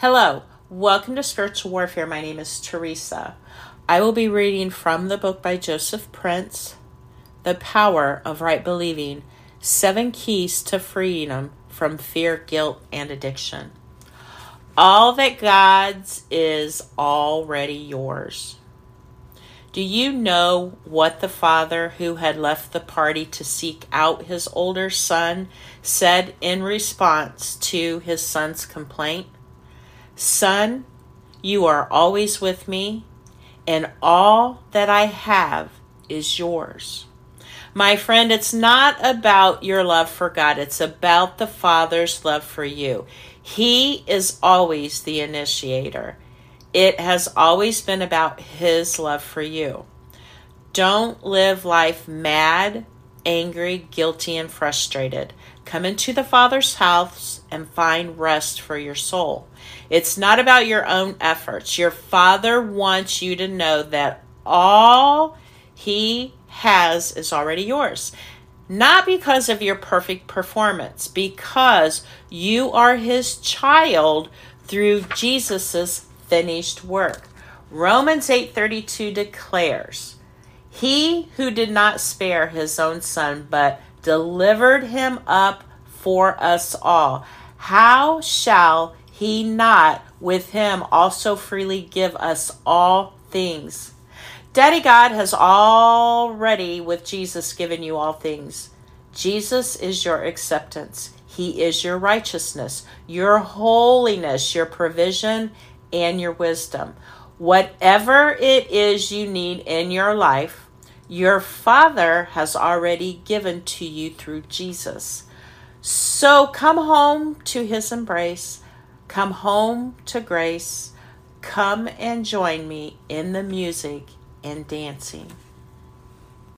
Hello, welcome to Spiritual Warfare. My name is Teresa. I will be reading from the book by Joseph Prince, The Power of Right Believing Seven Keys to Freedom from Fear, Guilt, and Addiction. All that God's is already yours. Do you know what the father who had left the party to seek out his older son said in response to his son's complaint? Son, you are always with me, and all that I have is yours. My friend, it's not about your love for God, it's about the Father's love for you. He is always the initiator. It has always been about His love for you. Don't live life mad, angry, guilty, and frustrated. Come into the Father's house and find rest for your soul. It's not about your own efforts. Your Father wants you to know that all He has is already yours. Not because of your perfect performance, because you are His child through Jesus' finished work. Romans 8:32 declares, "He who did not spare his own son but delivered him up for us all. How shall he not with him also freely give us all things? Daddy God has already, with Jesus, given you all things. Jesus is your acceptance. He is your righteousness, your holiness, your provision, and your wisdom. Whatever it is you need in your life, your Father has already given to you through Jesus. So come home to his embrace, come home to grace, come and join me in the music and dancing.